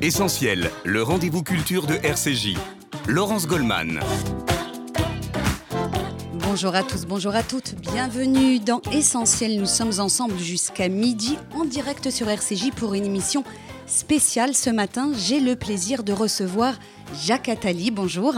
Essentiel, le rendez-vous culture de RCJ. Laurence Goldman. Bonjour à tous, bonjour à toutes, bienvenue dans Essentiel. Nous sommes ensemble jusqu'à midi en direct sur RCJ pour une émission spéciale. Ce matin, j'ai le plaisir de recevoir Jacques Attali. Bonjour.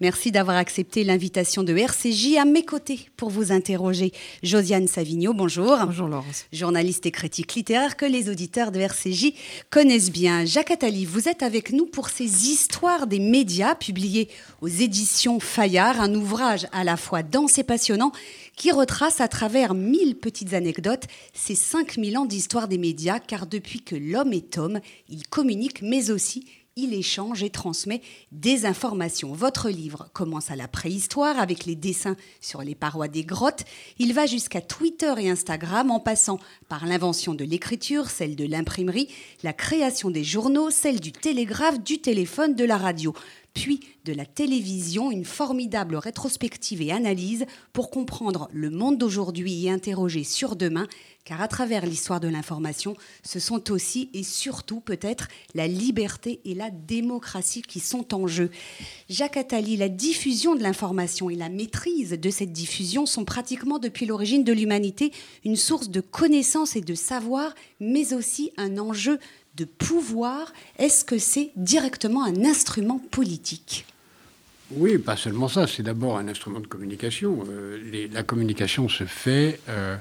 Merci d'avoir accepté l'invitation de RCJ à mes côtés pour vous interroger. Josiane Savigno, bonjour. Bonjour Laurence. Journaliste et critique littéraire que les auditeurs de RCJ connaissent bien. Jacques Attali, vous êtes avec nous pour ces histoires des médias publiées aux éditions Fayard, un ouvrage à la fois dense et passionnant qui retrace à travers mille petites anecdotes ces 5000 ans d'histoire des médias, car depuis que l'homme est homme, il communique mais aussi il échange et transmet des informations. Votre livre commence à la préhistoire avec les dessins sur les parois des grottes. Il va jusqu'à Twitter et Instagram en passant par l'invention de l'écriture, celle de l'imprimerie, la création des journaux, celle du télégraphe, du téléphone, de la radio puis de la télévision, une formidable rétrospective et analyse pour comprendre le monde d'aujourd'hui et interroger sur demain, car à travers l'histoire de l'information, ce sont aussi et surtout peut-être la liberté et la démocratie qui sont en jeu. Jacques Attali, la diffusion de l'information et la maîtrise de cette diffusion sont pratiquement depuis l'origine de l'humanité une source de connaissances et de savoir, mais aussi un enjeu de pouvoir, est-ce que c'est directement un instrument politique Oui, pas seulement ça, c'est d'abord un instrument de communication. Euh, la communication se fait euh,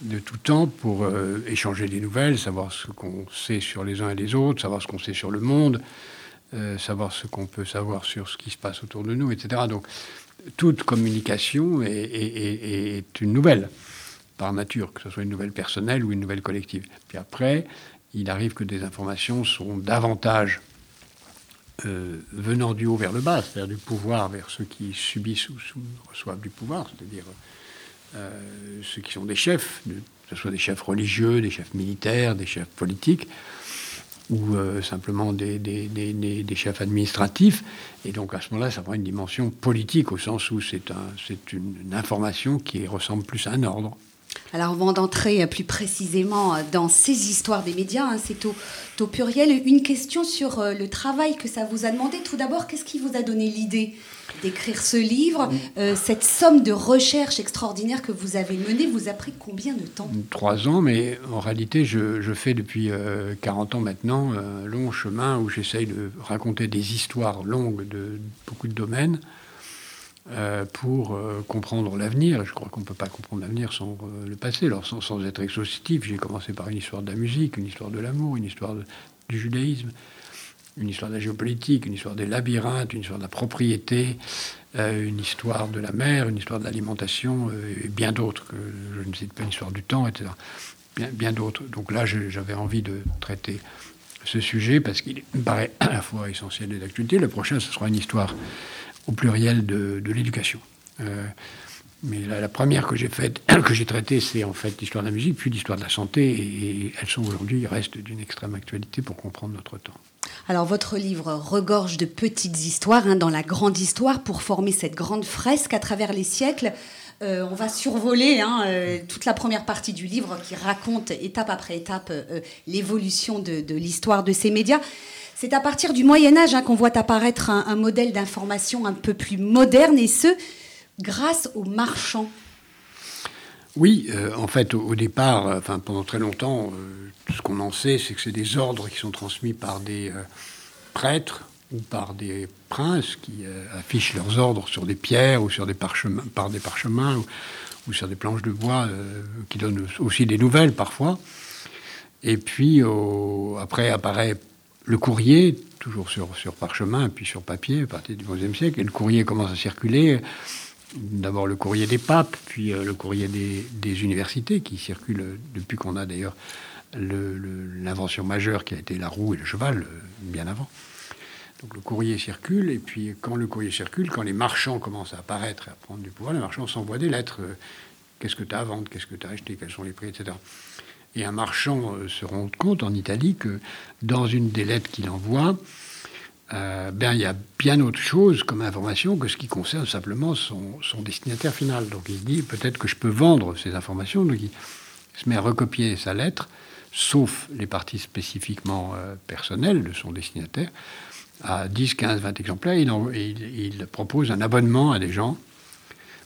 de tout temps pour euh, échanger des nouvelles, savoir ce qu'on sait sur les uns et les autres, savoir ce qu'on sait sur le monde, savoir ce qu'on peut savoir sur ce qui se passe autour de nous, etc. Donc toute communication est, est une nouvelle par nature, que ce soit une nouvelle personnelle ou une nouvelle collective. Puis après, il arrive que des informations sont davantage euh, venant du haut vers le bas, c'est-à-dire du pouvoir vers ceux qui subissent ou reçoivent du pouvoir, c'est-à-dire euh, ceux qui sont des chefs, que ce soit des chefs religieux, des chefs militaires, des chefs politiques, ou euh, simplement des, chefs administratifs. Et donc à ce moment-là, ça prend une dimension politique au sens où c'est un, une, une information qui ressemble plus à un ordre. Alors avant d'entrer plus précisément dans ces histoires des médias, hein, c'est au, pluriel, une question sur euh, le travail que ça vous a demandé. Tout d'abord, qu'est-ce qui vous a donné l'idée d'écrire ce livre euh, Cette somme de recherche extraordinaire que vous avez menée vous a pris combien de temps? Trois ans, mais en réalité, je, fais depuis 40 euh, ans maintenant un long chemin où j'essaye de raconter des histoires longues de beaucoup de domaines. Euh, pour euh, comprendre l'avenir. Je crois qu'on ne peut pas comprendre l'avenir sans euh, le passé. Alors, sans, être exhaustif, j'ai commencé par une histoire de la musique, une histoire de l'amour, une histoire du judaïsme, une histoire de la géopolitique, une histoire des labyrinthes, une histoire de la propriété, une histoire de la mer, une histoire de l'alimentation, et bien d'autres, que je ne cite pas, une histoire du temps, etc. Bien, bien d'autres. Donc là, j'avais envie de traiter ce sujet parce qu'il me paraît à la fois essentiel et d'actualité. Le prochain, ce sera une histoire au pluriel de, l'éducation. Euh, mais la, première que j'ai faite, que j'ai traitée, c'est en fait l'histoire de la musique, puis l'histoire de la santé, et, elles sont aujourd'hui, restent d'une extrême actualité pour comprendre notre temps. Alors votre livre regorge de petites histoires hein, dans la grande histoire pour former cette grande fresque à travers les siècles. Euh, on va survoler hein, euh, toute la première partie du livre qui raconte étape après étape l'évolution de, de l'histoire de ces médias. C'est à partir du Moyen Âge hein, qu'on voit apparaître un, modèle d'information un peu plus moderne, et ce, grâce aux marchands. Oui, euh, en fait, au, départ, euh, pendant très longtemps, euh, ce qu'on en sait, c'est que c'est des ordres qui sont transmis par des prêtres ou par des princes qui affichent leurs ordres sur des pierres ou sur des parchemins, par des parchemins ou, sur des planches de bois qui donnent aussi des nouvelles parfois. Et puis, après apparaît le courrier, toujours sur, parchemin, puis sur papier, à partir du XIe siècle, et le courrier commence à circuler. D'abord le courrier des papes, puis euh, le courrier des, universités, qui circule depuis qu'on a d'ailleurs l'invention majeure qui a été la roue et le cheval, euh, bien avant. Donc le courrier circule, et puis quand le courrier circule, quand les marchands commencent à apparaître et à prendre du pouvoir, les marchands s'envoient des lettres. Euh, qu'est-ce que tu as à vendre? Qu'est-ce que tu as acheté? Quels sont les prix? Etc. Et un marchand euh, se rend compte en Italie que dans une des lettres qu'il envoie, euh, ben, il y a bien autre chose comme information que ce qui concerne simplement son, destinataire final. Donc il se dit peut-être que je peux vendre ces informations. Donc se met à recopier sa lettre, sauf les parties spécifiquement euh, personnelles de son destinataire, à 10, 15, 20 exemplaires. Il, il, propose un abonnement à des gens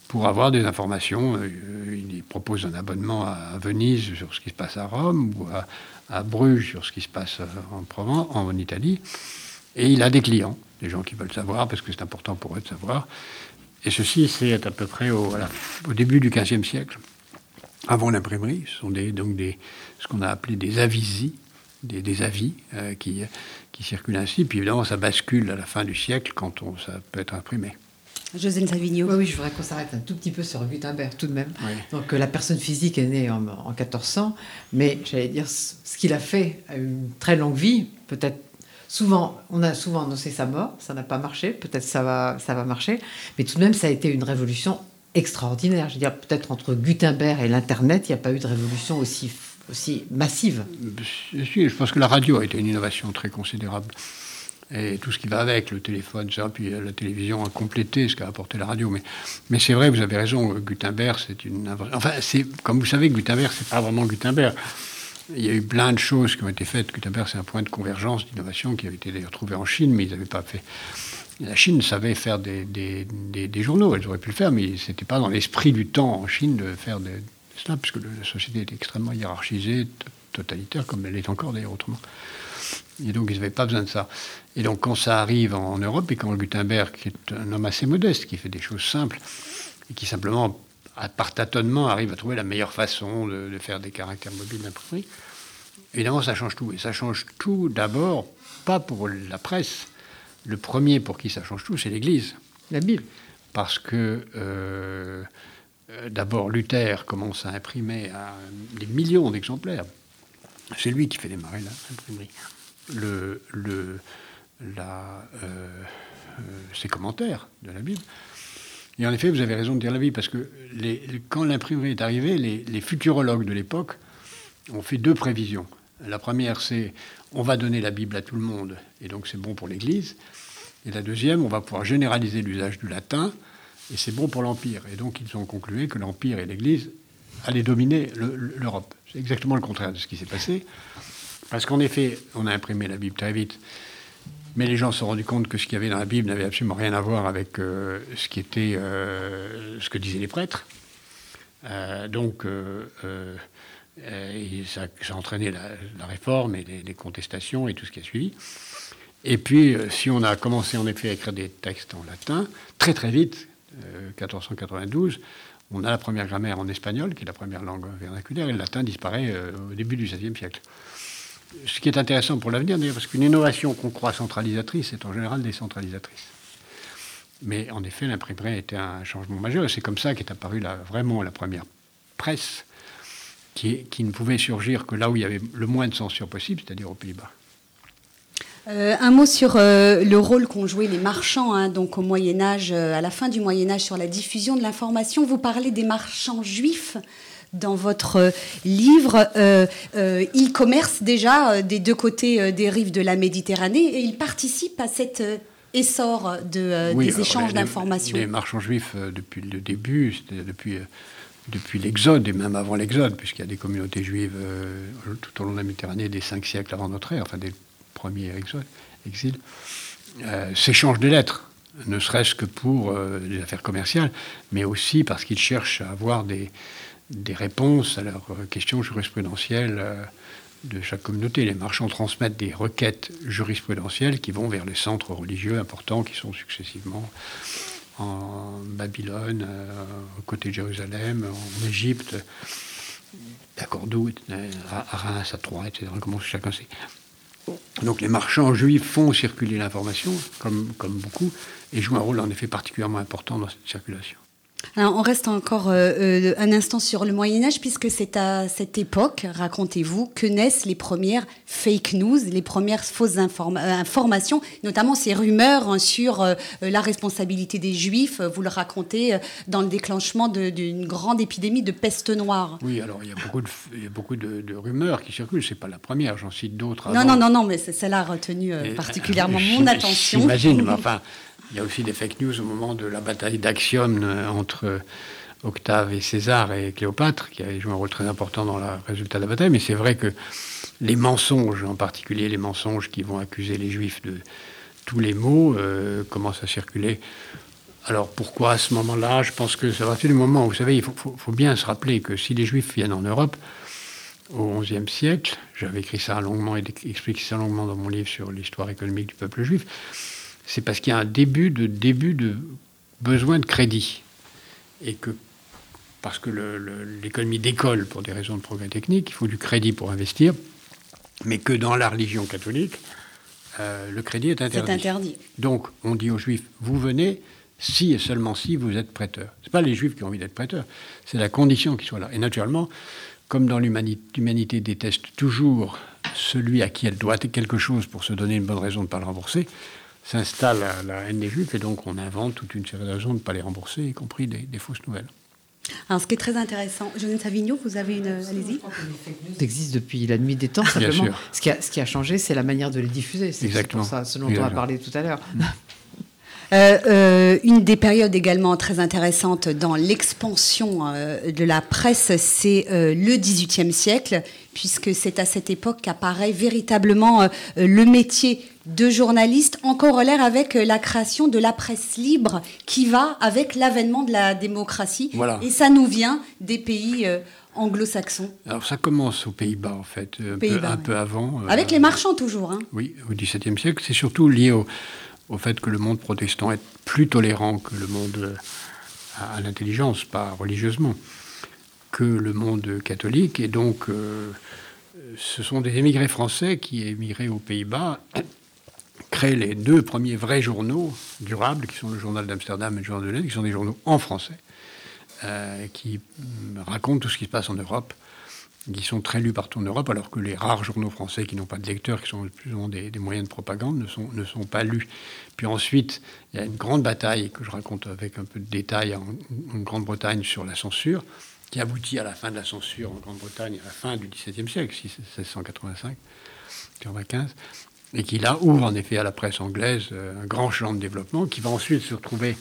pour avoir des informations. Euh, il propose un abonnement à Venise sur ce qui se passe à Rome ou à, Bruges sur ce qui se passe en Provence, en Italie. Et il a des clients, des gens qui veulent savoir, parce que c'est important pour eux de savoir. Et ceci, c'est à peu près au, début du XVe siècle, avant l'imprimerie. Ce sont des, donc des, ce qu'on a appelé des avisi, des, des avis euh, qui, qui circulent ainsi. Puis évidemment, ça bascule à la fin du siècle quand on, ça peut être imprimé. José Savigno. Oui, oui, je voudrais qu'on s'arrête un tout petit peu sur Gutenberg tout de même. Donc euh, la personne physique est née en, en 1400, mais j'allais dire ce qu'il a fait a une très longue vie, peut-être Souvent, on a souvent annoncé sa mort, ça n'a pas marché, peut-être ça va, ça va marcher, mais tout de même, ça a été une révolution extraordinaire. Je veux dire, peut-être entre Gutenberg et l'Internet, il n'y a pas eu de révolution aussi, aussi massive. je pense que la radio a été une innovation très considérable. Et tout ce qui va avec, le téléphone, ça, puis la télévision a complété ce qu'a apporté la radio. Mais, c'est vrai, vous avez raison, Gutenberg, c'est une... Enfin, c'est, comme vous savez, Gutenberg, c'est pas vraiment Gutenberg. Il y a eu plein de choses qui ont été faites. Gutenberg, c'est un point de convergence d'innovation qui avait été d'ailleurs trouvé en Chine, mais ils n'avaient pas fait. La Chine savait faire des, des, des, journaux, elle aurait pu le faire, mais ce n'était pas dans l'esprit du temps en Chine de faire cela, puisque la société était extrêmement hiérarchisée, totalitaire, comme elle est encore d'ailleurs autrement. Et donc, ils n'avaient pas besoin de ça. Et donc, quand ça arrive en Europe, et quand Gutenberg, qui est un homme assez modeste, qui fait des choses simples, et qui simplement par tâtonnement, arrive à trouver la meilleure façon de, faire des caractères mobiles d'imprimerie. Évidemment, ça change tout. Et ça change tout d'abord, pas pour la presse. Le premier pour qui ça change tout, c'est l'Église. La Bible. Parce que, euh, euh, d'abord, Luther commence à imprimer des millions d'exemplaires. C'est lui qui fait démarrer l'imprimerie. Le, la, euh, ses commentaires de la Bible. Et en effet, vous avez raison de dire la vie, parce que les, quand l'imprimerie est arrivée, les, futurologues de l'époque ont fait deux prévisions. La première, c'est on va donner la Bible à tout le monde, et donc c'est bon pour l'Église. Et la deuxième, on va pouvoir généraliser l'usage du latin, et c'est bon pour l'Empire. Et donc ils ont conclu que l'Empire et l'Église allaient dominer l'Europe. C'est exactement le contraire de ce qui s'est passé. Parce qu'en effet, on a imprimé la Bible très vite. Mais les gens se sont rendus compte que ce qu'il y avait dans la Bible n'avait absolument rien à voir avec euh, ce qui était, euh, ce que disaient les prêtres. Euh, donc, ça, a entraîné la, réforme et les, contestations et tout ce qui a suivi. Et puis, si on a commencé en effet à écrire des textes en latin, très très vite, 1492, on a la première grammaire en espagnol, qui est la première langue vernaculaire, et le latin disparaît au début du XVIe siècle ce qui est intéressant pour l'avenir, parce qu'une innovation qu'on croit centralisatrice est en général décentralisatrice. Mais en effet, l'imprimerie a été un changement majeur, et c'est comme ça qu'est apparue vraiment la première presse, qui, qui, ne pouvait surgir que là où il y avait le moins de censure possible, c'est-à-dire aux Pays-Bas. Euh, un mot sur euh, le rôle qu'ont joué les marchands, hein, donc au Moyen Âge, euh, à la fin du Moyen Âge, sur la diffusion de l'information. Vous parlez des marchands juifs dans votre livre. Euh, euh, il commerce déjà euh, des deux côtés des rives de la Méditerranée et il participe à cet essor de, des échanges d'informations. Les, marchands juifs, depuis le début, depuis, depuis l'Exode et même avant l'Exode, puisqu'il y a des communautés juives tout au long de la Méditerranée des cinq siècles avant notre ère, enfin des premiers exodes, exils, s'échangent des lettres ne serait-ce que pour les affaires commerciales, mais aussi parce qu'ils cherchent à avoir des, des réponses à leurs questions jurisprudentielles euh, de chaque communauté. Les marchands transmettent des requêtes jurisprudentielles qui vont vers les centres religieux importants qui sont successivement en Babylone, euh, aux côtés de Jérusalem, en Égypte, à Cordoue, à Reims, à Troyes, etc. Comment chacun sait. Donc les marchands juifs font circuler l'information, comme beaucoup, et jouent un rôle en effet particulièrement important dans cette circulation on reste encore euh, euh, un instant sur le Moyen Âge, puisque c'est à cette époque, racontez-vous, que naissent les premières fake news, les premières fausses euh, informations, notamment ces rumeurs hein, sur la responsabilité des Juifs. Vous le racontez dans le déclenchement d'une grande épidémie de peste noire. Oui, alors il y a beaucoup de, beaucoup de, rumeurs qui circulent. C'est pas la première, j'en cite d'autres. Non, non, non, non, mais celle-là a retenu particulièrement mon attention. J'imagine, mais enfin. Il y a aussi des fake news au moment de la bataille d'Axiom euh, entre, Octave et César et Cléopâtre, qui avaient joué un rôle très important dans le résultat de la bataille. Mais c'est vrai que les mensonges, en particulier les mensonges qui vont accuser les Juifs de tous les maux, euh, commencent à circuler. Alors pourquoi à ce moment-là? Je pense que à partir du moment où, vous savez, il faut, bien se rappeler que si les Juifs viennent en Europe, au XIe siècle, j'avais écrit ça longuement et expliqué ça longuement dans mon livre sur l'histoire économique du peuple juif, c'est parce qu'il y a un début de, début de besoin de crédit. Et que parce que l'économie décolle pour des raisons de progrès technique, il faut du crédit pour investir, mais que dans la religion catholique, euh, le crédit est interdit. interdit. Donc, on dit aux Juifs, vous venez si et seulement si vous êtes prêteur. Ce pas les Juifs qui ont envie d'être prêteurs, c'est la condition qu'ils soient là. Et naturellement, comme dans l'humanité, l'humanité déteste toujours celui à qui elle doit quelque chose pour se donner une bonne raison de ne pas le rembourser, s'installe la, haine des Juifs et donc on invente toute une série de raisons de ne pas les rembourser, y compris des fausses nouvelles. Alors, ce qui est très intéressant, Jeannette Savigno, vous avez une. Allez-y. existe depuis la nuit des temps, simplement. Ce qui, a, ce qui a changé, c'est la manière de les diffuser. C'est pour ça, ce dont on a parlé tout à l'heure. Euh, euh, une des périodes également très intéressantes dans l'expansion euh, de la presse, c'est le XVIIIe siècle, puisque c'est à cette époque qu'apparaît véritablement le métier de journaliste, en corollaire avec la création de la presse libre, qui va avec l'avènement de la démocratie. Et ça nous vient des pays anglo-saxons. Alors ça commence aux Pays-Bas en fait, un, peu, avant. Avec les marchands toujours. Hein. Oui, au XVIIe siècle, c'est surtout lié au, au fait que le monde protestant est plus tolérant que le monde à, l'intelligence, pas religieusement, que le monde catholique. Et donc, euh, ce sont des émigrés français qui, émigrés aux Pays-Bas, créent les deux premiers vrais journaux durables, qui sont le journal d'Amsterdam et le journal de Lille, qui sont des journaux en français, euh, qui racontent tout ce qui se passe en Europe qui sont très lus partout en Europe, alors que les rares journaux français qui n'ont pas de lecteurs, qui sont plus ou moins des, moyens de propagande, ne sont, pas lus. Puis ensuite, il y a une grande bataille que je raconte avec un peu de détail en, Grande-Bretagne sur la censure, qui aboutit à la fin de la censure en Grande-Bretagne à la fin du XVIIe siècle, 1685, 95, et qui là ouvre en effet à la presse anglaise euh, un grand champ de développement, qui va ensuite se retrouver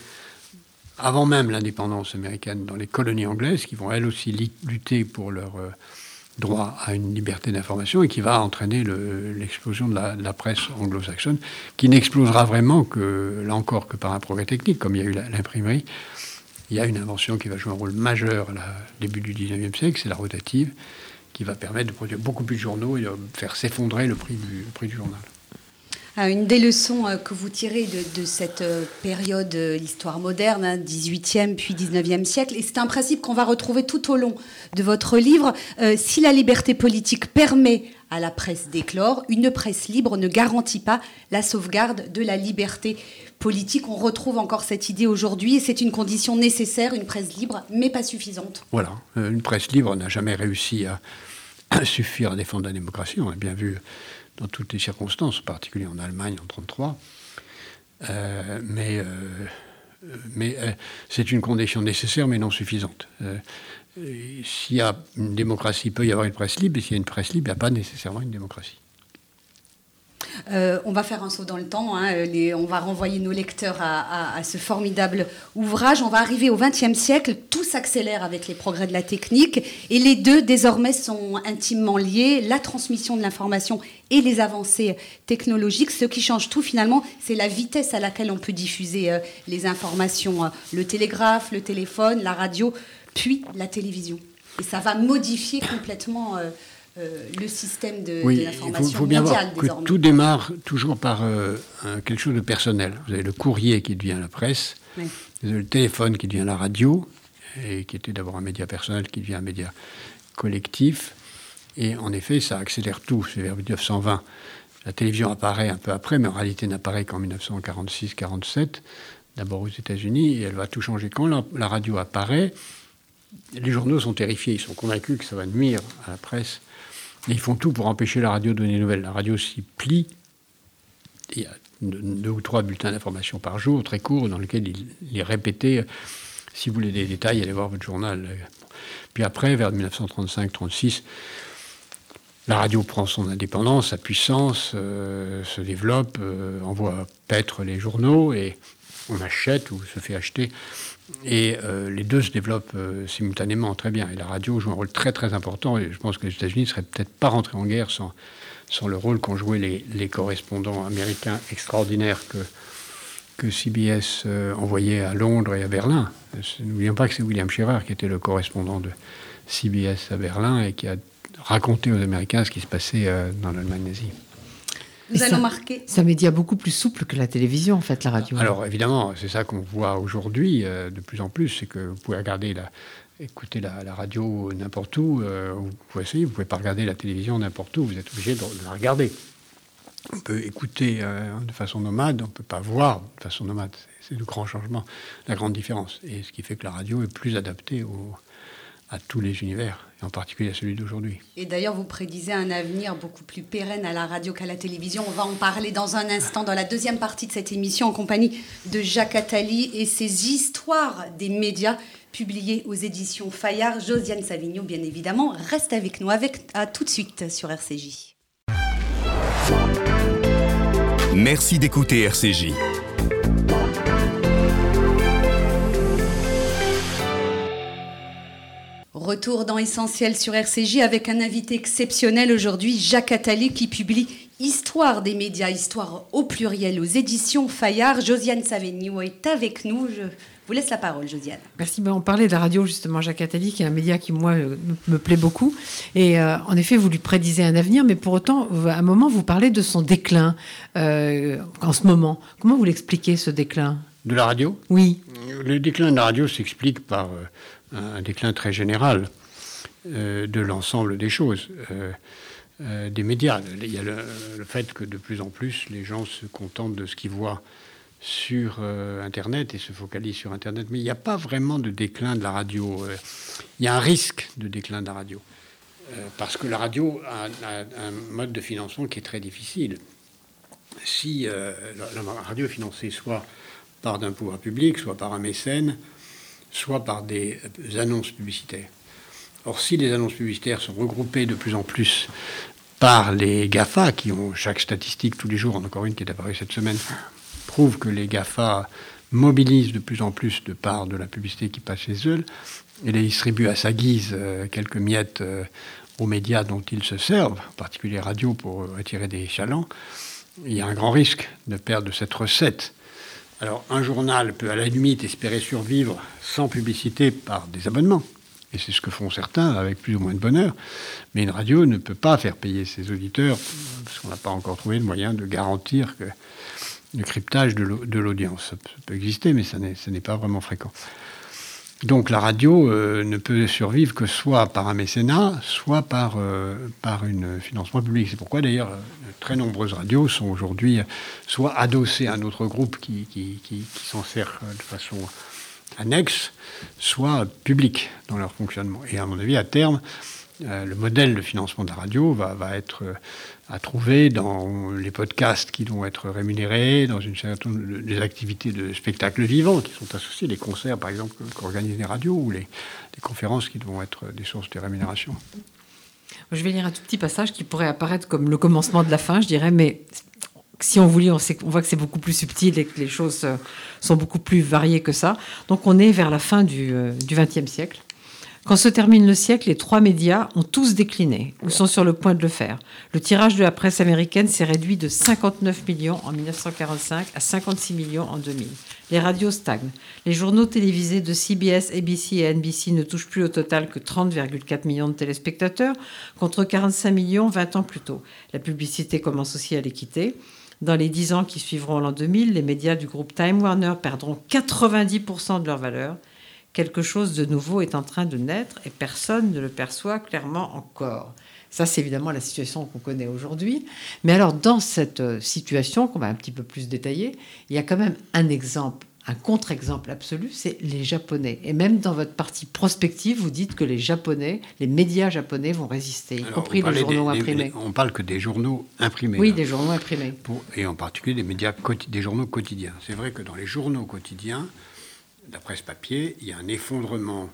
avant même l'indépendance américaine dans les colonies anglaises, qui vont elles aussi lutter pour leur euh, droit à une liberté d'information et qui va entraîner l'explosion de, la, presse anglo-saxonne, qui n'explosera vraiment que, là encore, que par un progrès technique, comme il y a eu l'imprimerie. Il y a une invention qui va jouer un rôle majeur au début du 19e siècle, c'est la rotative, qui va permettre de produire beaucoup plus de journaux et de faire s'effondrer le le prix du journal. Ah, une des leçons euh, que vous tirez de, cette euh, période, euh, l'histoire moderne, 18e hein, puis 19e siècle, et c'est un principe qu'on va retrouver tout au long de votre livre, si la liberté politique permet à la presse d'éclore, une presse libre ne garantit pas la sauvegarde de la liberté politique. On retrouve encore cette idée aujourd'hui et c'est une condition nécessaire, une presse libre, mais pas suffisante. Voilà, une presse libre n'a jamais réussi à suffire à défendre la démocratie, on a bien vu dans toutes les circonstances, en particulier en Allemagne en 1933. Euh, mais euh, mais euh, c'est une condition nécessaire mais non suffisante. s'il y a une démocratie, il peut y avoir une presse libre, et s'il y a une presse libre, il n'y a pas nécessairement une démocratie. Euh, on va faire un saut dans le temps, hein, on va renvoyer nos lecteurs à, ce formidable ouvrage. On va arriver au XXe siècle, tout s'accélère avec les progrès de la technique et les deux désormais sont intimement liés, la transmission de l'information et les avancées technologiques. Ce qui change tout finalement, c'est la vitesse à laquelle on peut diffuser euh, les informations, euh, le télégraphe, le téléphone, la radio, puis la télévision. Et ça va modifier complètement... Euh, le système de, oui, l'information il faut, bien voir que tout démarre toujours par euh, quelque chose de personnel. Vous avez le courrier qui devient la presse, vous avez le téléphone qui devient la radio, et qui était d'abord un média personnel qui devient un média collectif. Et en effet, ça accélère tout. C'est vers 1920. La télévision apparaît un peu après, mais en réalité n'apparaît qu'en 1946-47, d'abord aux États-Unis, et elle va tout changer. Quand la radio apparaît, les journaux sont terrifiés, ils sont convaincus que ça va nuire à la presse ils font tout pour empêcher la radio de donner des nouvelles. La radio s'y plie. Il y a deux ou trois bulletins d'information par jour, très courts, dans lesquels il, est répété si vous voulez des détails, allez voir votre journal. Puis après, vers 1935-36, la radio prend son indépendance, sa puissance, euh, se développe, euh, envoie paître les journaux et on achète ou se fait acheter. Et euh, les deux se développent euh, simultanément très bien. Et la radio joue un rôle très très important. Et je pense que les États-Unis ne seraient peut-être pas rentrés en guerre sans, sans le rôle qu'ont joué les, les, correspondants américains extraordinaires que, que CBS euh, envoyait à Londres et à Berlin. N'oublions pas que c'est William Scherer qui était le correspondant de CBS à Berlin et qui a raconté aux Américains ce qui se passait dans l'Allemagne nazie. Nous allons marquer. C'est un média beaucoup plus souple que la télévision, en fait, la radio. Alors, évidemment, c'est ça qu'on voit aujourd'hui euh, de plus en plus, c'est que vous pouvez regarder la, écouter la, radio n'importe où, euh, vous pouvez essayer, vous pouvez pas regarder la télévision n'importe où, vous êtes obligé de, la regarder. On peut écouter euh, de façon nomade, on ne peut pas voir de façon nomade. C'est le grand changement, la grande différence. Et ce qui fait que la radio est plus adaptée au, à tous les univers, et en particulier à celui d'aujourd'hui. Et d'ailleurs, vous prédisez un avenir beaucoup plus pérenne à la radio qu'à la télévision. On va en parler dans un instant, dans la deuxième partie de cette émission, en compagnie de Jacques Attali et ses histoires des médias publiées aux éditions Fayard. Josiane Savigno, bien évidemment, reste avec nous. Avec, à tout de suite sur RCJ. Merci d'écouter RCJ. Retour dans Essentiel sur RCJ avec un invité exceptionnel aujourd'hui, Jacques Attali, qui publie Histoire des médias, histoire au pluriel aux éditions Fayard. Josiane Savigno est avec nous. Je vous laisse la parole, Josiane. Merci. Ben, on parlait de la radio, justement, Jacques Attali, qui est un média qui, moi, euh, me plaît beaucoup. Et euh, en effet, vous lui prédisez un avenir, mais pour autant, à un moment, vous parlez de son déclin euh, en ce moment. Comment vous l'expliquez, ce déclin? De la radio? Oui. Le déclin de la radio s'explique par un déclin très général euh, de l'ensemble des choses. Euh, euh, des médias. Il y a le, fait que de plus en plus, les gens se contentent de ce qu'ils voient sur Internet et se focalisent sur Internet. Mais il n'y a pas vraiment de déclin de la radio. il y a un risque de déclin de la radio. parce que la radio a, un mode de financement qui est très difficile. Si la, la, radio est financée soit par d'un pouvoir public, soit par un mécène, soit par des annonces publicitaires. Or, si les annonces publicitaires sont regroupées de plus en plus par les GAFA, qui ont chaque statistique tous les jours, encore une qui est apparue cette semaine, prouve que les GAFA mobilisent de plus en plus de parts de la publicité qui passe chez eux et les distribuent à sa guise euh, quelques miettes euh, aux médias dont ils se servent, en particulier radio pour attirer des chalands, il y a un grand risque de perdre cette recette alors, un journal peut à la limite espérer survivre sans publicité par des abonnements. Et c'est ce que font certains avec plus ou moins de bonheur. Mais une radio ne peut pas faire payer ses auditeurs, parce qu'on n'a pas encore trouvé le moyen de garantir que le cryptage de l'audience. Ça peut exister, mais ce n'est pas vraiment fréquent. Donc la radio euh, ne peut survivre que soit par un mécénat, soit par, euh, par un financement public. C'est pourquoi d'ailleurs de très nombreuses radios sont aujourd'hui soit adossées à un autre groupe qui, qui, qui, s'en sert de façon annexe, soit public dans leur fonctionnement. Et à mon avis, à terme, euh, le modèle de financement de la radio va, être à trouver dans les podcasts qui vont être rémunérés, dans une certaine des activités de spectacle vivant qui sont associées, les concerts par exemple qu'organisent les radios ou les, conférences qui vont être des sources de rémunération. Je vais lire un tout petit passage qui pourrait apparaître comme le commencement de la fin, je dirais, mais si on vous lit, on, voit que c'est beaucoup plus subtil et que les choses euh, sont beaucoup plus variées que ça. Donc on est vers la fin du XXe euh, siècle. Quand se termine le siècle, les trois médias ont tous décliné ou sont sur le point de le faire. Le tirage de la presse américaine s'est réduit de 59 millions en 1945 à 56 millions en 2000. Les radios stagnent. Les journaux télévisés de CBS, ABC et NBC ne touchent plus au total que 30,4 millions de téléspectateurs, contre 45 millions 20 ans plus tôt. La publicité commence aussi à les quitter. Dans les 10 ans qui suivront l'an 2000, les médias du groupe Time Warner perdront 90% de leur valeur quelque chose de nouveau est en train de naître et personne ne le perçoit clairement encore. Ça, c'est évidemment la situation qu'on connaît aujourd'hui. Mais alors, dans cette euh, situation qu'on va un petit peu plus détailler, il y a quand même un exemple, un contre-exemple absolu, c'est les Japonais. Et même dans votre partie prospective, vous dites que les Japonais, les médias japonais vont résister, y compris les journaux imprimés. on parle que des journaux imprimés. Oui, des journaux imprimés. et en particulier des médias, des journaux quotidiens. C'est vrai que dans les journaux quotidiens, la presse papier, il y a un effondrement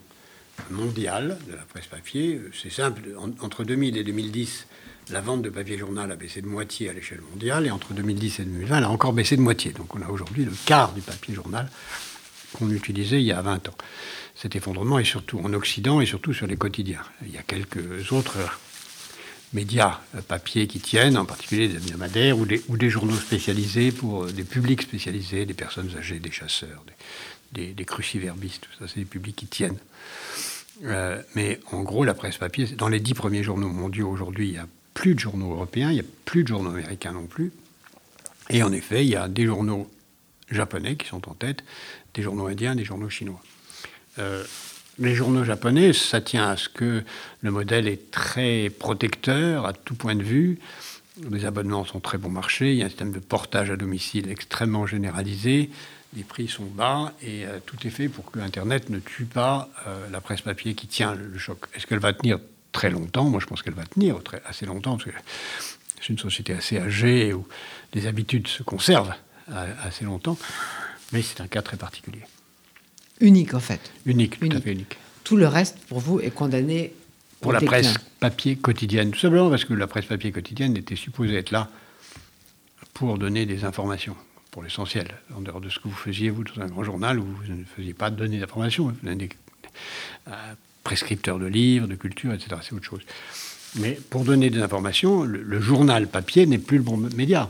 mondial de la presse papier. C'est simple, entre 2000 et 2010, la vente de papier journal a baissé de moitié à l'échelle mondiale et entre 2010 et 2020, elle a encore baissé de moitié. Donc on a aujourd'hui le quart du papier journal qu'on utilisait il y a 20 ans. Cet effondrement est surtout en Occident et surtout sur les quotidiens. Il y a quelques autres médias euh, papier qui tiennent, en particulier des hebdomadaires ou des, ou des journaux spécialisés pour euh, des publics spécialisés, des personnes âgées, des chasseurs, des, cruciverbistes, tout ça, c'est des publics qui tiennent. Euh, mais en gros, la presse papier, dans les dix premiers journaux mondiaux aujourd'hui, il y a plus de journaux européens, il n'y a plus de journaux américains non plus. Et en effet, il y a des journaux japonais qui sont en tête, des journaux indiens, des journaux chinois. Euh, les journaux japonais, ça tient à ce que le modèle est très protecteur à tout point de vue. Les abonnements sont très bon marché, il y a un système de portage à domicile extrêmement généralisé, les prix sont bas et euh, tout est fait pour que Internet ne tue pas euh, la presse papier qui tient le, choc. Est-ce qu'elle va tenir très longtemps? Moi, je pense qu'elle va tenir très, assez longtemps, parce que c'est une société assez âgée où les habitudes se conservent assez longtemps. Mais c'est un cas très particulier. Unique, en fait. Unique, tout à fait unique. Tout le reste, pour vous, est condamné pour la presse papier quotidienne. Tout simplement parce que la presse papier quotidienne était supposée être là pour donner des informations, pour l'essentiel. En dehors de ce que vous faisiez, vous, dans un grand journal, où vous ne faisiez pas donner d'informations. Vous donnez euh, prescripteur de livres, de culture, etc. C'est autre chose. Mais pour donner des informations, le, journal papier n'est plus le bon média.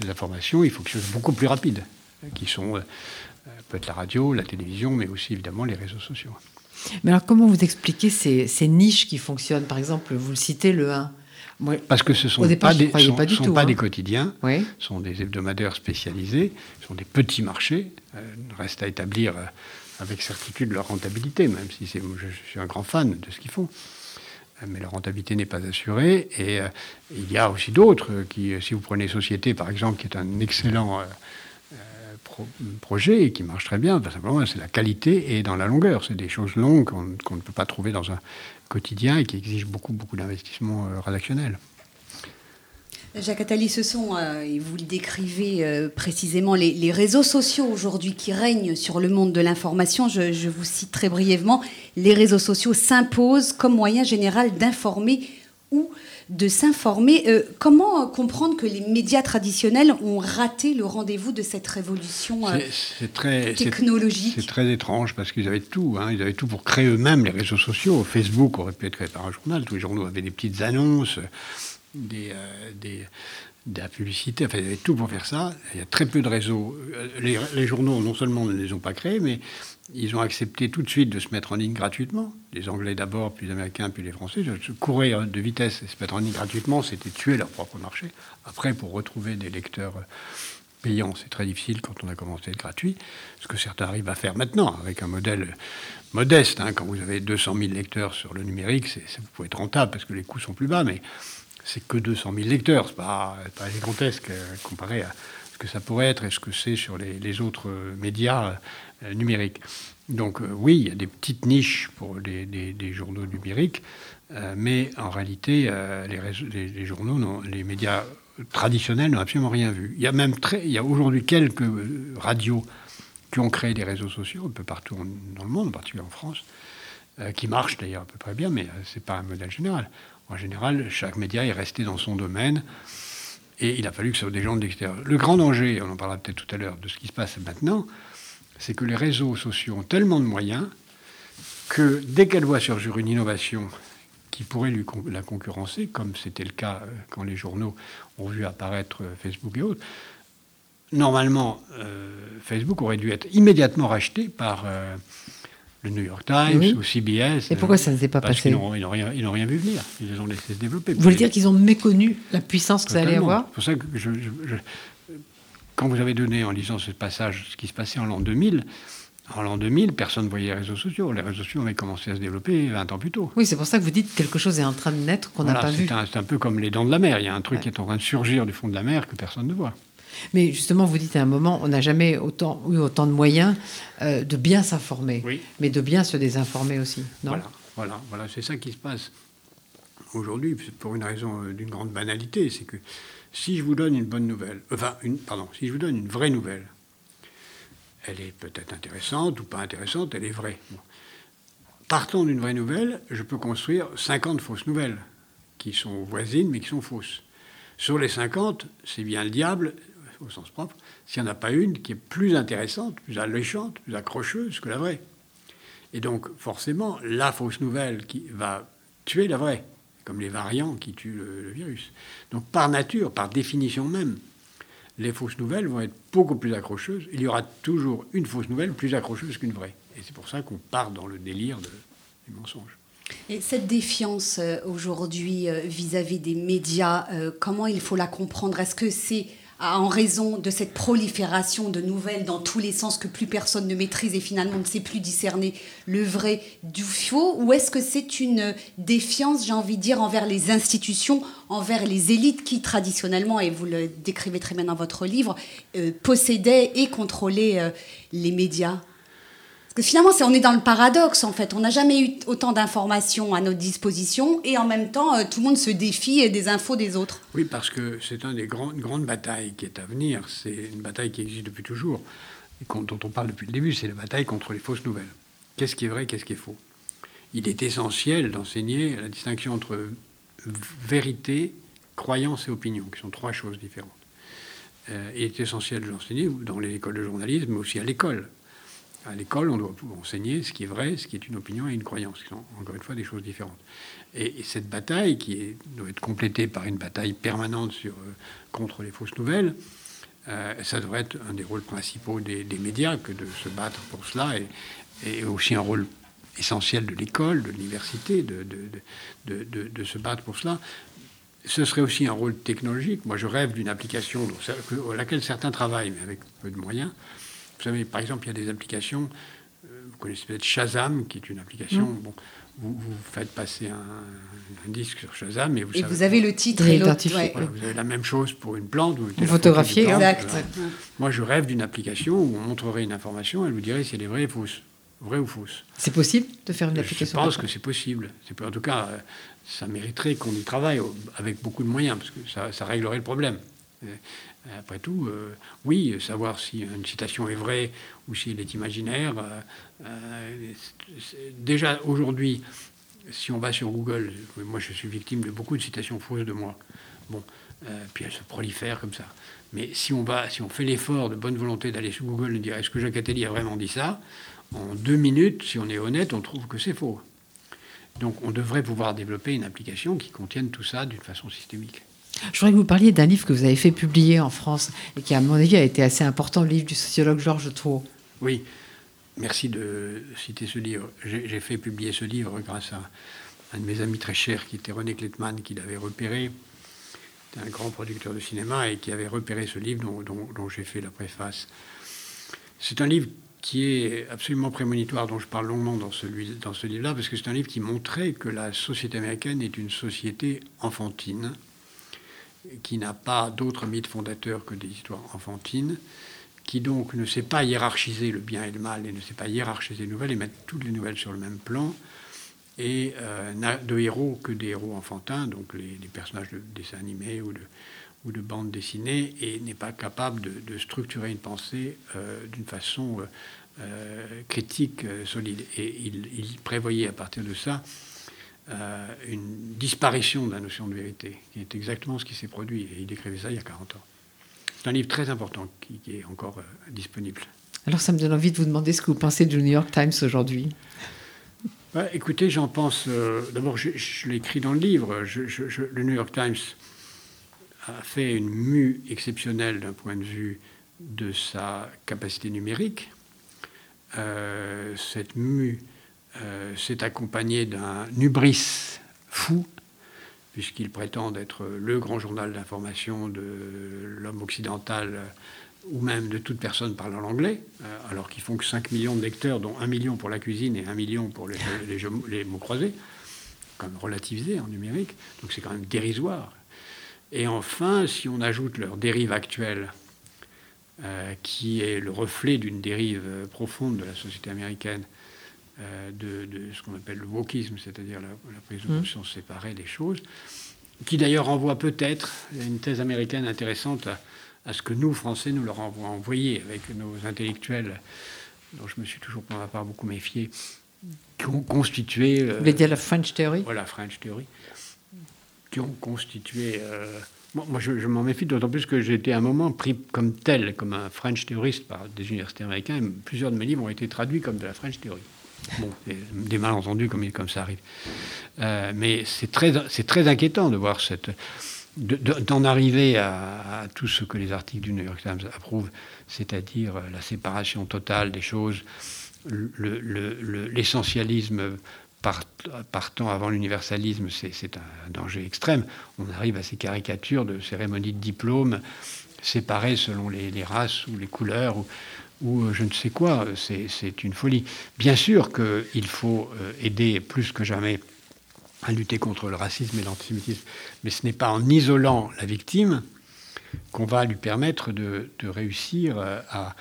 Les informations, il faut que ce soit beaucoup plus rapide, qui sont euh, peut-être la radio, la télévision, mais aussi évidemment les réseaux sociaux. Mais alors comment vous expliquez ces, niches qui fonctionnent? Par exemple, vous le citez, le 1. Parce que ce ne sont, pas, des, sont, pas des quotidiens, ce sont des hebdomadaires spécialisés, ce sont des petits marchés. Euh, reste à établir euh, avec certitude leur rentabilité, même si c'est, je, suis un grand fan de ce qu'ils font. Euh, mais leur rentabilité n'est pas assurée. Et euh, il y a aussi d'autres qui, si vous prenez Société par exemple, qui est un excellent projet et qui marche très bien, simplement c'est la qualité et dans la longueur. C'est des choses longues qu'on, ne peut pas trouver dans un quotidien et qui exigent beaucoup, beaucoup d'investissement rédactionnel. Jacques Attali, ce sont, euh, et vous le décrivez euh, précisément, les, réseaux sociaux aujourd'hui qui règnent sur le monde de l'information. Je, vous cite très brièvement, les réseaux sociaux s'imposent comme moyen général d'informer ou de s'informer. Euh, comment comprendre que les médias traditionnels ont raté le rendez-vous de cette révolution technologique C'est très étrange parce qu'ils avaient tout. Hein. ils avaient tout pour créer eux-mêmes les réseaux sociaux. Facebook aurait pu être créé par un journal. Tous les journaux avaient des petites annonces des, euh, des, de la publicité. Enfin, il y avait tout pour faire ça. Il y a très peu de réseaux. Les, les, journaux, non seulement ne les ont pas créés, mais ils ont accepté tout de suite de se mettre en ligne gratuitement. Les Anglais d'abord, puis les Américains, puis les Français. Courir de vitesse et se mettre en ligne gratuitement, c'était tuer leur propre marché. Après, pour retrouver des lecteurs payants, c'est très difficile quand on a commencé à être gratuit. Ce que certains arrivent à faire maintenant, avec un modèle modeste. Hein. Quand vous avez 200 000 lecteurs sur le numérique, vous pouvez être rentable parce que les coûts sont plus bas, mais c'est que 200 000 lecteurs, c'est pas, pas gigantesque euh, comparé à ce que ça pourrait être et ce que c'est sur les, autres euh, médias euh, numériques. Donc oui, il y a des petites niches pour les, journaux numériques, mais en réalité, les, les, journaux, les médias traditionnels n'ont absolument rien vu. Il y a même très, il y a aujourd'hui quelques radios qui ont créé des réseaux sociaux un peu partout dans le monde, en particulier en France, qui marchent d'ailleurs à peu près bien, mais c'est pas un modèle général. En général, chaque média est resté dans son domaine et il a fallu que ce soit des gens de l'extérieur. Le grand danger, on en parlera peut-être tout à l'heure, de ce qui se passe maintenant, c'est que les réseaux sociaux ont tellement de moyens que dès qu'elle voit surgir une innovation qui pourrait la concurrencer, comme c'était le cas euh, quand les journaux ont vu apparaître euh, Facebook et autres, normalement, euh, Facebook aurait dû être immédiatement racheté par le New York Times ou CBS. Et pourquoi ça ne s'est pas passé Ils n'ont rien, rien, vu venir. Ils les ont laissés se développer. Vous voulez dire qu'ils ont méconnu la puissance que ça allait avoir C'est pour ça que je, quand vous avez donné en lisant ce passage ce qui se passait en l'an 2000, en l'an 2000, personne ne voyait les réseaux sociaux. Les réseaux sociaux avaient commencé à se développer 20 ans plus tôt. Oui, c'est pour ça que vous dites que quelque chose est en train de naître qu'on n'a pas vu. C'est un, peu comme les dents de la mer. Il y a un truc qui est en train de surgir du fond de la mer que personne ne voit. Mais justement, vous dites à un moment, on n'a jamais autant, eu autant de moyens euh, de bien s'informer, mais de bien se désinformer aussi. Non? Voilà, voilà, voilà c'est ça qui se passe aujourd'hui, pour une raison euh, d'une grande banalité, c'est que si je vous donne une bonne nouvelle, enfin, une, pardon, si je vous donne une vraie nouvelle, elle est peut-être intéressante ou pas intéressante, elle est vraie. Partant d'une vraie nouvelle, je peux construire 50 fausses nouvelles qui sont voisines, mais qui sont fausses. Sur les 50, c'est bien le diable, au sens propre, s'il n'y en a pas une qui est plus intéressante, plus alléchante, plus accrocheuse que la vraie. Et donc, forcément, la fausse nouvelle qui va tuer la vraie, comme les variants qui tuent le, virus. Donc, par nature, par définition même, les fausses nouvelles vont être beaucoup plus accrocheuses. Il y aura toujours une fausse nouvelle plus accrocheuse qu'une vraie. Et c'est pour ça qu'on part dans le délire de, du mensonge. Et cette défiance euh, aujourd'hui euh, vis-à-vis des médias, euh, comment il faut la comprendre? Est-ce que c'est en raison de cette prolifération de nouvelles dans tous les sens que plus personne ne maîtrise et finalement ne sait plus discerner le vrai du faux Ou est-ce que c'est une défiance, j'ai envie de dire, envers les institutions, envers les élites qui traditionnellement, et vous le décrivez très bien dans votre livre, possédaient et contrôlaient les médias? Parce que finalement, on est dans le paradoxe, en fait. On n'a jamais eu autant d'informations à notre disposition et en même temps, euh, tout le monde se défie des infos des autres. Oui, parce que c'est un des grands, une grande bataille qui est à venir. C'est une bataille qui existe depuis toujours dont on parle depuis le début. C'est la bataille contre les fausses nouvelles. Qu'est-ce qui est vrai, qu'est-ce qui est faux? Il est essentiel d'enseigner la distinction entre vérité, croyance et opinion, qui sont trois choses différentes. Euh, il est essentiel de l'enseigner dans les écoles de journalisme, mais aussi à l'école. À l'école, on doit enseigner ce qui est vrai, ce qui est une opinion et une croyance, qui sont encore une fois des choses différentes. Et, cette bataille, qui doit être complétée par une bataille permanente sur, euh, contre les fausses nouvelles, euh, ça devrait être un des rôles principaux des, médias que de se battre pour cela, et, aussi un rôle essentiel de l'école, de l'université, de, se battre pour cela. Ce serait aussi un rôle technologique. Moi, je rêve d'une application à laquelle certains travaillent, mais avec peu de moyens, vous savez, par exemple, il y a des applications, euh, vous connaissez peut-être Shazam, qui est une application. Mm. Bon, vous, vous, faites passer un, disque sur Shazam et vous, et vous avez le titre et l'autre. vous avez la même chose pour une plante. Ou une photographie, exact. Moi, je rêve d'une application où on montrerait une information, elle vous dirait si elle est vraie ou fausse. Vraie ou fausse. C'est possible de faire une application Je pense que c'est possible. En tout cas, euh, ça mériterait qu'on y travaille avec beaucoup de moyens, parce que ça, ça réglerait le problème. Après tout, euh, oui, savoir si une citation est vraie ou si elle est imaginaire. Euh, euh, déjà aujourd'hui, si on va sur Google, moi je suis victime de beaucoup de citations fausses de moi. Bon, puis elles se prolifèrent comme ça. Mais si on va, si on fait l'effort de bonne volonté d'aller sur Google et dire est-ce que Jacques Attali a vraiment dit ça, en deux minutes, si on est honnête, on trouve que c'est faux. Donc on devrait pouvoir développer une application qui contienne tout ça d'une façon systémique. Je voudrais que vous parliez d'un livre que vous avez fait publier en France et qui, à mon avis, a été assez important, le livre du sociologue Georges Trot. Oui, merci de citer ce livre. J'ai fait publier ce livre grâce à un de mes amis très chers qui était René Klettmann, qui l'avait repéré. un grand producteur de cinéma et qui avait repéré ce livre dont, j'ai fait la préface. C'est un livre qui est absolument prémonitoire, dont je parle longuement dans ce livre-là, parce que c'est un livre qui montrait que la société américaine est une société enfantine, qui n'a pas d'autre mythe fondateur que des histoires enfantines, qui donc ne sait pas hiérarchiser le bien et le mal et ne sait pas hiérarchiser les nouvelles et mettre toutes les nouvelles sur le même plan, et euh, n'a de héros que des héros enfantins, donc les, personnages de dessins animés ou de, bandes dessinées, et n'est pas capable de, structurer une pensée euh, d'une façon euh, critique solide. Et il, prévoyait à partir de ça euh, une disparition de la notion de vérité, qui est exactement ce qui s'est produit. Et il écrivait ça il y a 40 ans. C'est un livre très important qui, est encore euh, disponible. Alors ça me donne envie de vous demander ce que vous pensez du New York Times aujourd'hui. Bah, écoutez, j'en pense. Euh, d'abord, je, l'écris dans le livre. le New York Times a fait une mue exceptionnelle d'un point de vue de sa capacité numérique. cette mue euh, s'est accompagné d'un hubris fou, puisqu'il prétend être le grand journal d'information de l'homme occidental ou même de toute personne parlant l'anglais, euh, alors qu'ils font que 5 millions de lecteurs, dont 1 million pour la cuisine et 1 million pour les, mots croisés, comme relativisé en numérique, donc c'est quand même dérisoire. Et enfin, si on ajoute leur dérive actuelle, euh, qui est le reflet d'une dérive profonde de la société américaine, euh, de, ce qu'on appelle le wokisme, c'est-à-dire la, prise de mmh. conscience séparée des choses, qui d'ailleurs renvoie peut-être à une thèse américaine intéressante à, ce que nous, Français, nous leur avons envoyé avec nos intellectuels, dont je me suis toujours pour ma part beaucoup méfié, qui ont constitué... Vous voulez dire la French Theory? Voilà, French Theory. qui ont constitué. moi, je, m'en méfie d'autant plus que j'ai été à un moment pris comme tel, comme un French théoriste par des universités américains. plusieurs de mes livres ont été traduits comme de la French théorie. Bon, des malentendus comme, ça arrive. mais c'est très, inquiétant de voir d'en arriver à, tout ce que les articles du New York Times approuvent, c'est-à-dire la séparation totale des choses, l'essentialisme partant avant l'universalisme, c'est un danger extrême. On arrive à ces caricatures de cérémonies de diplôme séparées selon les, races ou les couleurs ou, ou, euh, je ne sais quoi. C'est une folie. Bien sûr qu'il faut euh, aider plus que jamais à lutter contre le racisme et l'antisémitisme. Mais ce n'est pas en isolant la victime qu'on va lui permettre de, réussir euh, à,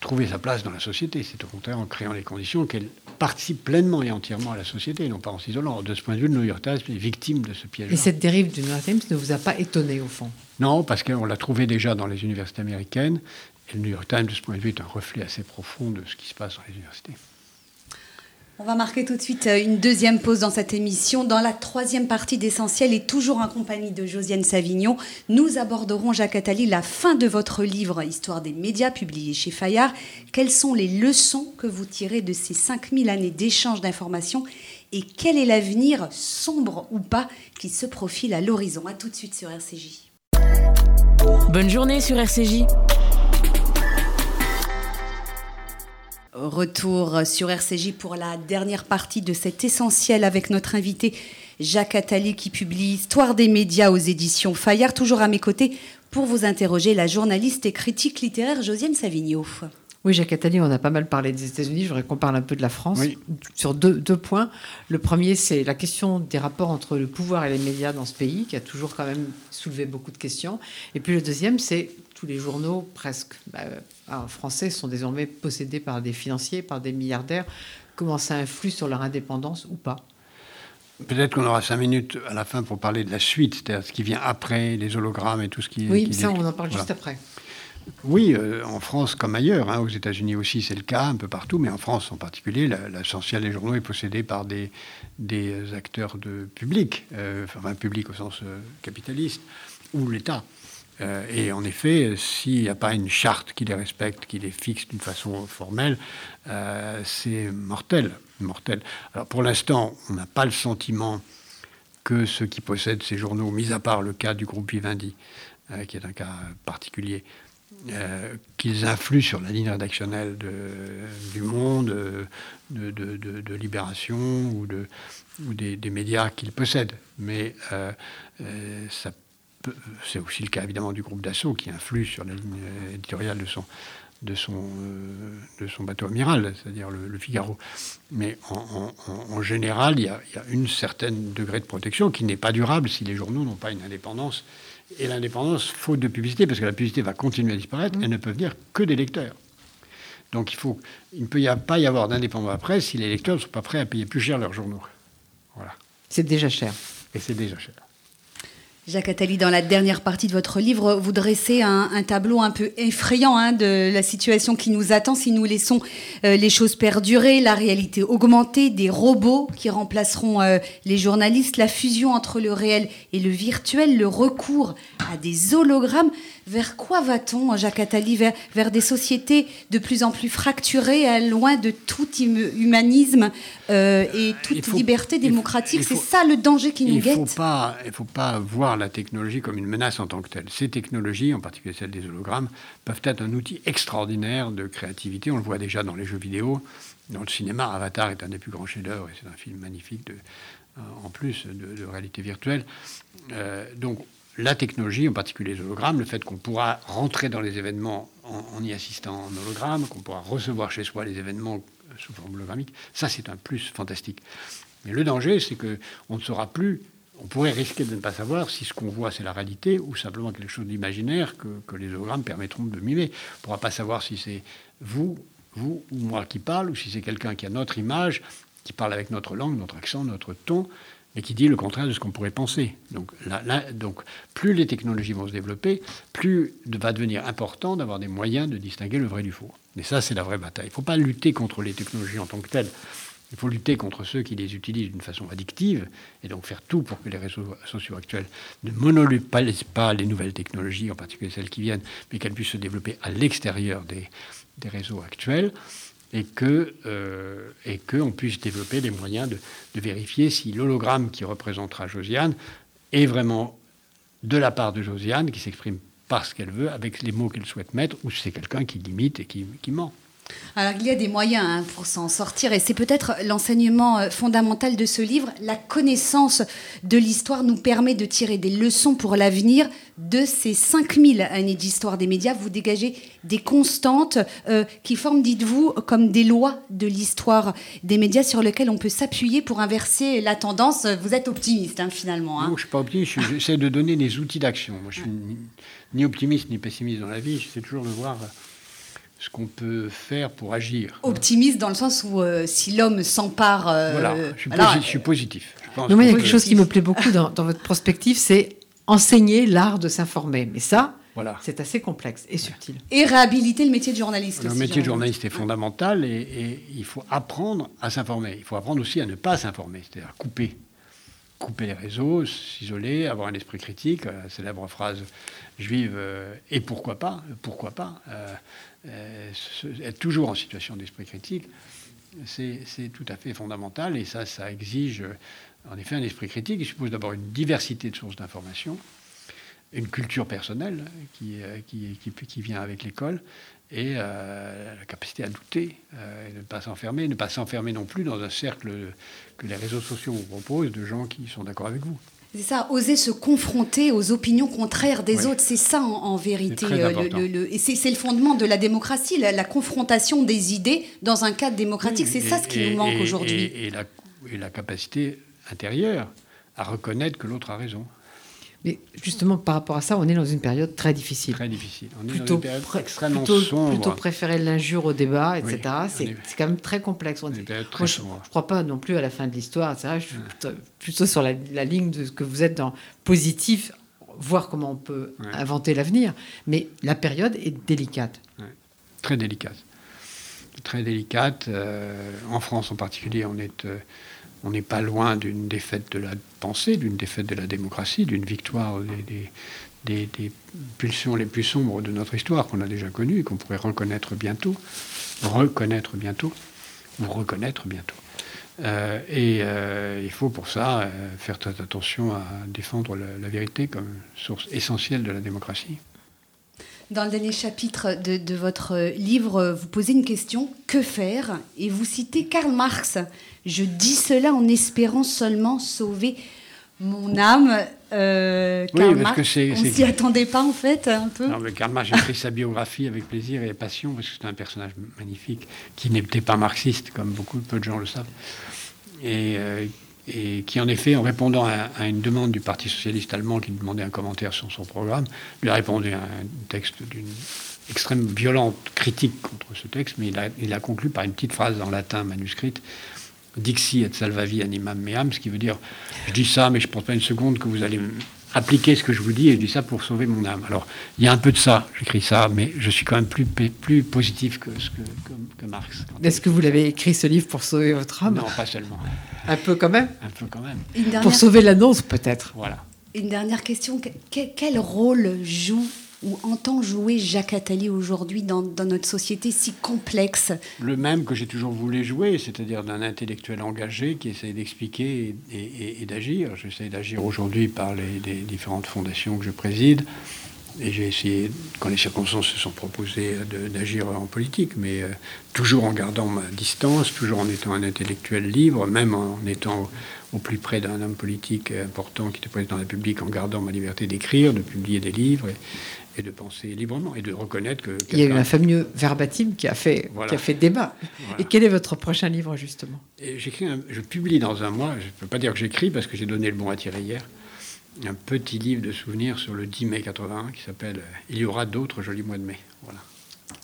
trouver sa place dans la société. C'est au contraire en créant les conditions qu'elle participe pleinement et entièrement à la société, et non pas en s'isolant. De ce point de vue, le New York Times est victime de ce piège. Et cette dérive du New York Times ne vous a pas étonné, au fond? Non, parce qu'on l'a trouvé déjà dans les universités américaines. Et le New York Times, de ce point de vue, est un reflet assez profond de ce qui se passe dans les universités. On va marquer tout de suite euh, une deuxième pause dans cette émission. Dans la troisième partie d'Essentiel et toujours en compagnie de Josiane Savignon, nous aborderons, Jacques Attali, la fin de votre livre Histoire des médias, publié chez Fayard. Quelles sont les leçons que vous tirez de ces 5000 années d'échange d'informations et quel est l'avenir, sombre ou pas, qui se profile à l'horizon? A tout de suite sur RCJ. Bonne journée sur RCJ. Retour sur RCJ pour la dernière partie de cet essentiel avec notre invité Jacques Attali qui publie Histoire des médias aux éditions Fayard. Toujours à mes côtés pour vous interroger la journaliste et critique littéraire Josiane Savigno. Oui, Jacques Attali, on a pas mal parlé des États-Unis. Je voudrais qu'on parle un peu de la France sur deux, deux, points. Le premier, c'est la question des rapports entre le pouvoir et les médias dans ce pays, qui a toujours quand même soulevé beaucoup de questions. Et puis le deuxième, c'est tous les journaux, presque bah, français, sont désormais possédés par des financiers, par des milliardaires. Comment ça influe sur leur indépendance ou pas? Peut-être qu'on aura cinq minutes à la fin pour parler de la suite, c'est-à-dire ce qui vient après, les hologrammes et tout ce qui... Oui, ça, on en parle juste après. Oui, euh, en France comme ailleurs, hein, aux États-Unis aussi c'est le cas, un peu partout, mais en France en particulier, l'essentiel des journaux est possédé par des, des acteurs de public, euh, enfin public au sens euh, capitaliste, ou l'État. Et en effet, s'il n'y a pas une charte qui les respecte, qui les fixe d'une façon formelle, c'est mortel, mortel. Alors pour l'instant, on n'a pas le sentiment que ceux qui possèdent ces journaux, mis à part le cas du groupe Vivendi, qui est un cas particulier, euh, qu'ils influent sur la ligne rédactionnelle du Monde, de, Libération ou, des, médias qu'ils possèdent. Mais euh, euh, c'est aussi le cas évidemment du groupe d'assaut qui influe sur la ligne éditoriale de son, de son, de son bateau amiral, c'est-à-dire le, Figaro. Mais en, général, il y, a, il y, a, une certaine degré de protection qui n'est pas durable si les journaux n'ont pas une indépendance et l'indépendance, faute de publicité, parce que la publicité va continuer à disparaître, mmh. elle ne peut venir que des lecteurs. Donc il, faut, il ne peut pas y avoir d'indépendance presse si les lecteurs ne sont pas prêts à payer plus cher leurs journaux. Voilà. C'est déjà cher. Et c'est déjà cher. Jacques Attali, dans la dernière partie de votre livre, vous dressez un, tableau un peu effrayant hein, de la situation qui nous attend si nous laissons euh, les choses perdurer, la réalité augmenter, des robots qui remplaceront euh, les journalistes, la fusion entre le réel et le virtuel, le recours à des hologrammes. Vers quoi va-t-on, Jacques Attali? Vers, des sociétés de plus en plus fracturées, loin de tout humanisme euh, et toute liberté démocratique? C'est ça le danger qui nous guette? Il ne faut pas voir la technologie comme une menace en tant que telle. Ces technologies, en particulier celle des hologrammes, peuvent être un outil extraordinaire de créativité. On le voit déjà dans les jeux vidéo. Dans le cinéma, Avatar est un des plus grands chefs-d'œuvre et c'est un film magnifique euh, en plus de, réalité virtuelle. Euh, donc la technologie, en particulier les hologrammes, le fait qu'on pourra rentrer dans les événements en, y assistant en hologramme, qu'on pourra recevoir chez soi les événements sous forme hologrammique, ça c'est un plus fantastique. Mais le danger, c'est qu'on ne saura plus, on pourrait risquer de ne pas savoir si ce qu'on voit c'est la réalité ou simplement quelque chose d'imaginaire que, les hologrammes permettront de mimer. On ne pourra pas savoir si c'est vous, vous ou moi qui parle, ou si c'est quelqu'un qui a notre image, qui parle avec notre langue, notre accent, notre ton et qui dit le contraire de ce qu'on pourrait penser. Donc, donc, plus les technologies vont se développer, plus va devenir important d'avoir des moyens de distinguer le vrai du faux. Et ça, c'est la vraie bataille. Il ne faut pas lutter contre les technologies en tant que telles. Il faut lutter contre ceux qui les utilisent d'une façon addictive et donc faire tout pour que les réseaux sociaux actuels ne monopolisent pas les nouvelles technologies, en particulier celles qui viennent, mais qu'elles puissent se développer à l'extérieur des, des, réseaux actuels et que euh, qu'on puisse développer les moyens de, vérifier si l'hologramme qui représentera Josiane est vraiment de la part de Josiane, qui s'exprime parce qu'elle veut, avec les mots qu'elle souhaite mettre, ou si c'est quelqu'un qui limite et qui ment. Alors il y a des moyens hein, pour s'en sortir et c'est peut-être l'enseignement euh, fondamental de ce livre. La connaissance de l'histoire nous permet de tirer des leçons pour l'avenir. De ces 5000 années d'histoire des médias, vous dégagez des constantes euh, qui forment, dites-vous, comme des lois de l'histoire des médias sur lesquelles on peut s'appuyer pour inverser la tendance. Vous êtes optimiste hein, finalement. Hein. Non, je ne suis pas optimiste, j'essaie de donner des outils d'action. Moi je suis ni optimiste ni pessimiste dans la vie, j'essaie toujours de voir ce qu'on peut faire pour agir. Optimiste dans le sens où euh, si l'homme s'empare... Euh, voilà, je suis, positif. il y a quelque chose qui me plaît beaucoup dans, votre prospective, c'est enseigner l'art de s'informer. Mais ça, voilà. c'est assez complexe et subtil. Et réhabiliter le métier de journaliste. Le métier de journaliste est fondamental et, et il faut apprendre à s'informer. Il faut apprendre aussi à ne pas s'informer, c'est-à-dire couper couper les réseaux, s'isoler, avoir un esprit critique, la célèbre phrase juive, euh, et pourquoi pas, pourquoi pas, euh, euh, être toujours en situation d'esprit critique, c'est tout à fait fondamental, et ça, ça exige en effet un esprit critique, il suppose d'abord une diversité de sources d'information, une culture personnelle qui, qui, qui, qui vient avec l'école, et euh, la capacité à douter euh, et ne pas s'enfermer, ne pas s'enfermer non plus dans un cercle que les réseaux sociaux vous proposent de gens qui sont d'accord avec vous. C'est ça, oser se confronter aux opinions contraires des autres, c'est ça en, vérité. Euh, le, et c'est le fondement de la démocratie, la, confrontation des idées dans un cadre démocratique. c'est ça ce qui nous manque aujourd'hui. Et, et, la capacité intérieure à reconnaître que l'autre a raison. Mais justement, par rapport à ça, on est dans une période très difficile. Très difficile. On est plutôt dans une période extrêmement plutôt, sombre. Plutôt préférer l'injure au débat, etc. c'est quand même très complexe. On très je ne crois pas non plus à la fin de l'histoire. Je suis plutôt, sur la, ligne de ce que vous êtes dans positif, voir comment on peut inventer l'avenir. Mais la période est délicate. Très délicate. Très délicate. Euh, en France en particulier, on est... Euh, on n'est pas loin d'une défaite de la pensée, d'une défaite de la démocratie, d'une victoire des, pulsions les plus sombres de notre histoire qu'on a déjà connues et qu'on pourrait reconnaître bientôt, reconnaître bientôt, ou reconnaître bientôt. Euh, et euh, il faut pour ça euh, faire très attention à défendre la, vérité comme source essentielle de la démocratie. Dans le dernier chapitre de, de, votre livre, vous posez une question que faire? Et vous citez Karl Marx je dis cela en espérant seulement sauver mon âme. Euh, oui, parce que c'est. On s'y attendait pas en fait un peu. Non, mais Karl Marx, j'ai écrit sa biographie avec plaisir et passion parce que c'est un personnage magnifique qui n'était pas marxiste comme beaucoup peu de gens le savent et, euh, et qui en effet, en répondant à, une demande du Parti socialiste allemand qui demandait un commentaire sur son programme, lui a répondu à un texte d'une extrême violente critique contre ce texte, mais il a, conclu par une petite phrase en latin manuscrite Dixi et salvavi animam meam, ce qui veut dire je dis ça, mais je ne pense pas une seconde que vous allez appliquer ce que je vous dis, et je dis ça pour sauver mon âme. Alors, il y a un peu de ça, j'écris ça, mais je suis quand même plus, plus positif que, que, que, Marx. Est-ce que vous l'avez écrit ce livre pour sauver votre âme? Non, pas seulement. Un peu quand même? Un peu quand même. Pour sauver l'annonce, peut-être. Voilà. Une dernière question. quel rôle joue ou entend jouer Jacques Attali aujourd'hui dans, notre société si complexe Le même que j'ai toujours voulu jouer, c'est-à-dire d'un intellectuel engagé qui essaie d'expliquer et, d'agir. J'essaie d'agir aujourd'hui par les, différentes fondations que je préside. Et j'ai essayé, quand les circonstances se sont proposées, d'agir en politique, mais euh, toujours en gardant ma distance, toujours en étant un intellectuel libre, même en étant au, plus près d'un homme politique important qui était président de la République, en gardant ma liberté d'écrire, de publier des livres. Et, et de penser librement et de reconnaître que. Il y a eu un fameux verbatim qui a fait, qui a fait débat. Et quel est votre prochain livre, justement? J'écris, je publie dans un mois, je ne peux pas dire que j'écris parce que j'ai donné le bon à tirer hier, un petit livre de souvenirs sur le 10 mai 81 qui s'appelle Il y aura d'autres jolis mois de mai. Voilà.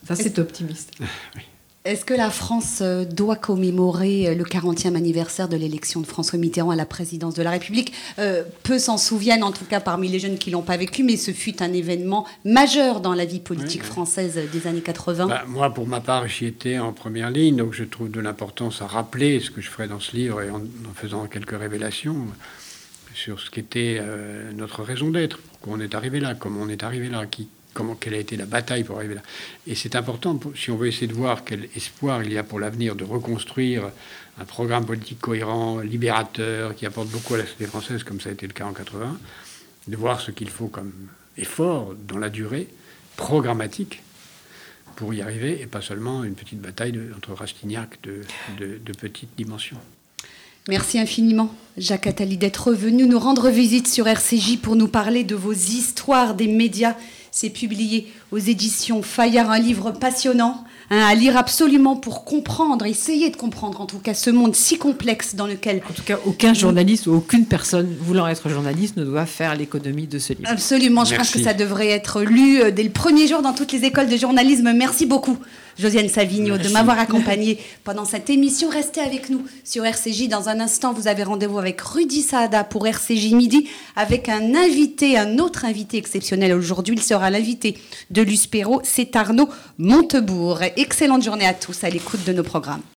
Ça, c'est optimiste. oui. Est-ce que la France euh, doit commémorer euh, le 40e anniversaire de l'élection de François Mitterrand à la présidence de la République? Euh, Peu s'en souviennent, en tout cas parmi les jeunes qui l'ont pas vécu, mais ce fut un événement majeur dans la vie politique française des années 80. Bah, moi, pour ma part, j'y étais en première ligne, donc je trouve de l'importance à rappeler ce que je ferai dans ce livre et en, faisant quelques révélations sur ce qu'était notre raison d'être, pourquoi on est arrivé là, comment on est arrivé là, qui, comment, quelle a été la bataille pour arriver là. Et c'est important, si on veut essayer de voir quel espoir il y a pour l'avenir de reconstruire un programme politique cohérent, libérateur, qui apporte beaucoup à la société française, comme ça a été le cas en 80, de voir ce qu'il faut comme effort dans la durée, programmatique, pour y arriver, et pas seulement une petite bataille entre Rastignac de, de, petite dimension. Merci infiniment, Jacques Attali, d'être venu nous rendre visite sur RCJ pour nous parler de vos histoires des médias c'est publié aux éditions Fayard, un livre passionnant, hein, à lire absolument pour comprendre, essayer de comprendre en tout cas ce monde si complexe dans lequel... En tout cas, aucun journaliste ou aucune personne voulant être journaliste ne doit faire l'économie de ce livre. Absolument, je pense que ça devrait être lu euh, dès le premier jour dans toutes les écoles de journalisme. Merci beaucoup. Josiane Savigno, de m'avoir accompagné pendant cette émission. Restez avec nous sur RCJ. Dans un instant, vous avez rendez-vous avec Rudy Saada pour RCJ Midi, avec un invité, un autre invité exceptionnel aujourd'hui. Il sera l'invité de Luspero, c'est Arnaud Montebourg. Excellente journée à tous à l'écoute de nos programmes.